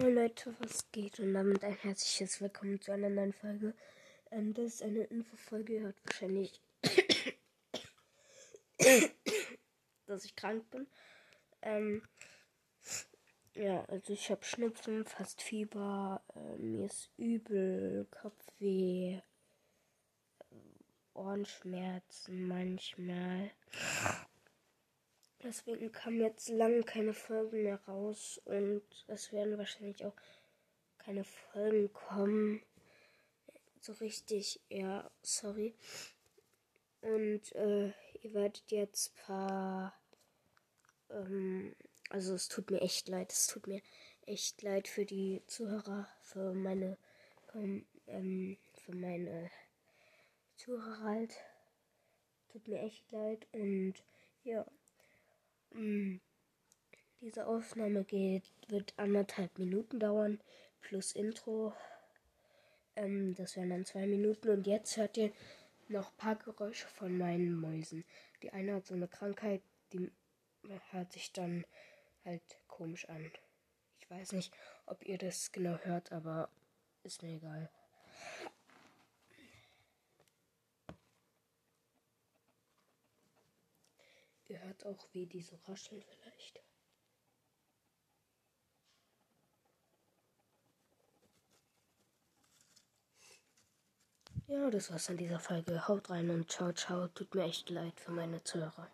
Hey Leute, was geht? Und damit ein herzliches Willkommen zu einer neuen Folge. Ähm, das ist eine Infofolge. Ihr hört wahrscheinlich, dass ich krank bin. Ähm, ja, also ich habe Schnupfen, fast Fieber, äh, mir ist übel, Kopfweh, Ohrenschmerzen manchmal. Deswegen kamen jetzt lange keine Folgen mehr raus und es werden wahrscheinlich auch keine Folgen kommen. So richtig, ja, sorry. Und äh, ihr werdet jetzt paar. Ähm, also es tut mir echt leid, es tut mir echt leid für die Zuhörer, für meine, ähm, für meine Zuhörer halt. Tut mir echt leid und ja. Mm. Diese Aufnahme geht, wird anderthalb Minuten dauern, plus Intro. Ähm, das wären dann zwei Minuten. Und jetzt hört ihr noch ein paar Geräusche von meinen Mäusen. Die eine hat so eine Krankheit, die hört sich dann halt komisch an. Ich weiß nicht, ob ihr das genau hört, aber ist mir egal. Ihr hört auch, wie die so rascheln vielleicht. Ja, das war's an dieser Folge. Haut rein und ciao, ciao. Tut mir echt leid für meine Zuhörer.